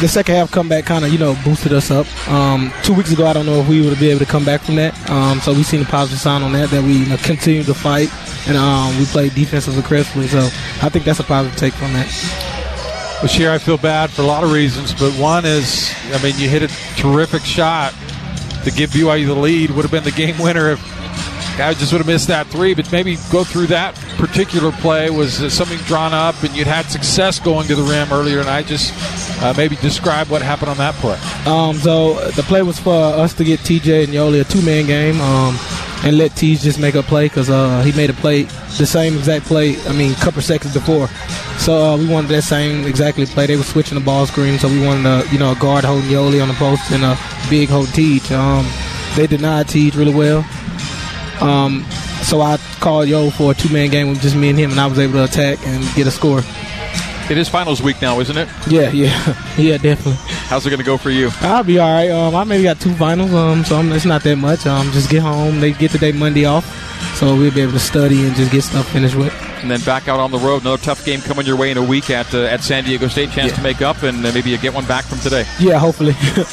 the second half comeback kind of you know boosted us up. Um, two weeks ago, I don't know if we would be able to come back from that. Um, so we've seen a positive sign on that that we you know, continue to fight and um, we played defensively aggressively. So I think that's a positive take from that. Well, Sher, I feel bad for a lot of reasons, but one is, I mean, you hit a terrific shot to give BYU the lead. Would have been the game winner if guy just would have missed that three. But maybe go through that particular play. Was uh, something drawn up, and you'd had success going to the rim earlier tonight? Just uh, maybe describe what happened on that play. Um, so the play was for us to get TJ and Yoeli a two-man game. Um, and let Teej just make a play because uh, he made a play, the same exact play. I mean, a couple seconds before. So uh, we wanted that same exactly play. They were switching the ball screen, so we wanted a you know a guard holding Yoeli on the post and a big hold Teej. Um, they denied Teej really well. Um, so I called Yo for a two man game with just me and him, and I was able to attack and get a score. It is finals week now, isn't it? Yeah, yeah, yeah, definitely. How's it going to go for you? I'll be all right. Um, I maybe got two finals, um, so I'm, it's not that much. Um, just get home. They get today Monday off, so we'll be able to study and just get stuff finished with. And then back out on the road. Another tough game coming your way in a week at uh, at San Diego State. Chance Yeah. to make up and uh, maybe you get one back from today. Yeah, hopefully.